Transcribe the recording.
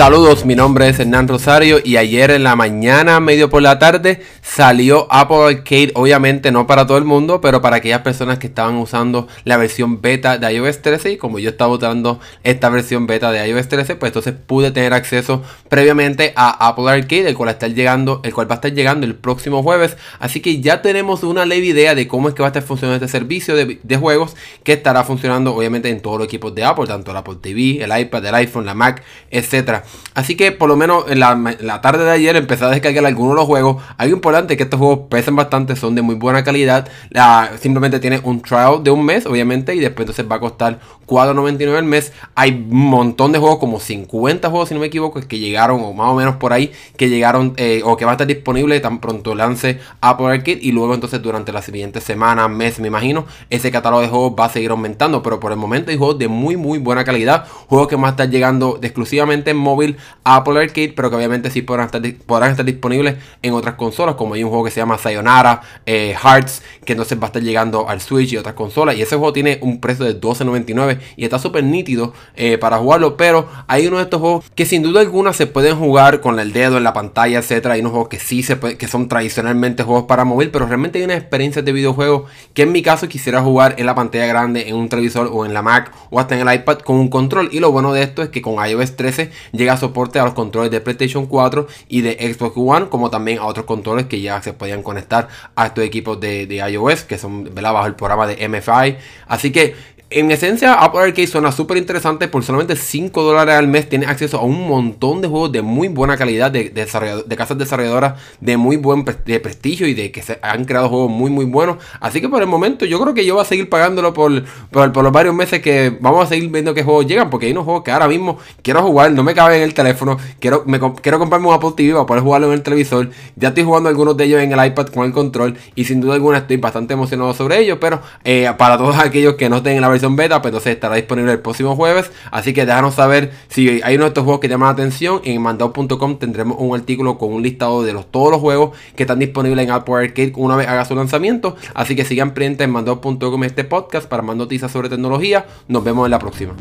Saludos, mi nombre es Hernán Rosario y ayer en la mañana, medio por la tarde, salió Apple Arcade, obviamente no para todo el mundo, pero para aquellas personas que estaban usando la versión beta de iOS 13 y como yo estaba usando esta versión beta de iOS 13, pues entonces pude tener acceso previamente a Apple Arcade, el cual, está llegando, el cual va a estar llegando el próximo jueves, así que ya tenemos una leve idea de cómo es que va a estar funcionando este servicio de, de juegos que estará funcionando obviamente en todos los equipos de Apple, tanto el Apple TV, el iPad, el iPhone, la Mac, etcétera. Así que por lo menos en la, tarde de ayer empecé a descargar algunos de los juegos. Algo importante que estos juegos pesan bastante, son de muy buena calidad. simplemente tiene un trial de un mes, obviamente, y después entonces va a costar 4.99 al mes. Hay un montón de juegos, como 50 juegos si no me equivoco, que llegaron, o más o menos por ahí, que llegaron, eh, o que va a estar disponible tan pronto lance Apple Arcade. Y luego entonces durante las siguientes semanas, meses, me imagino, ese catálogo de juegos va a seguir aumentando. Pero por el momento hay juegos de muy, muy buena calidad. Juegos que van a estar llegando exclusivamente en móvil Apple Arcade, pero que obviamente sí podrán estar, disponibles en otras consolas, como hay un juego que se llama Sayonara, eh, Hearts, que entonces va a estar llegando al Switch y otras consolas. Y ese juego tiene un precio de 12.99 y está súper nítido eh, para jugarlo, pero hay uno de estos juegos que sin duda alguna se pueden jugar con el dedo en la pantalla, etcétera. Hay unos juegos que sí se que son tradicionalmente juegos para móvil, pero realmente hay una experiencia de videojuego que en mi caso quisiera jugar en la pantalla grande, en un televisor o en la Mac o hasta en el iPad con un control. Y lo bueno de esto es que con iOS 13 llega soporte a los controles de PlayStation 4 y de Xbox One, como también a otros controles que ya se podían conectar a estos equipos de, iOS, que son bajo el programa de MFI. Así que en esencia, Apple Arcade suena súper interesante. Por solamente 5 dólares al mes tienes acceso a un montón de juegos de muy buena calidad, de, de, casas desarrolladoras de muy buen de prestigio y de que se han creado juegos muy, muy buenos. Así que por el momento, yo creo que yo voy a seguir pagándolo por, por, los varios meses que vamos a seguir viendo qué juegos llegan. Porque hay unos juegos que ahora mismo quiero jugar, no me cabe en el teléfono. Quiero, quiero comprarme un Apple TV para poder jugarlo en el televisor. Ya estoy jugando algunos de ellos en el iPad con el control. Y sin duda alguna estoy bastante emocionado sobre ellos. Pero eh, para todos aquellos que no estén en la versión beta, pues entonces estará disponible el próximo jueves. Así que déjanos saber si hay uno de estos juegos que llaman la atención. En mandado.com tendremos un artículo con un listado de los, todos los juegos que están disponibles en Apple Arcade una vez haga su lanzamiento. Así que sigan pendientes en mandado.com este podcast para más noticias sobre tecnología. Nos vemos en la próxima.